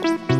Bye.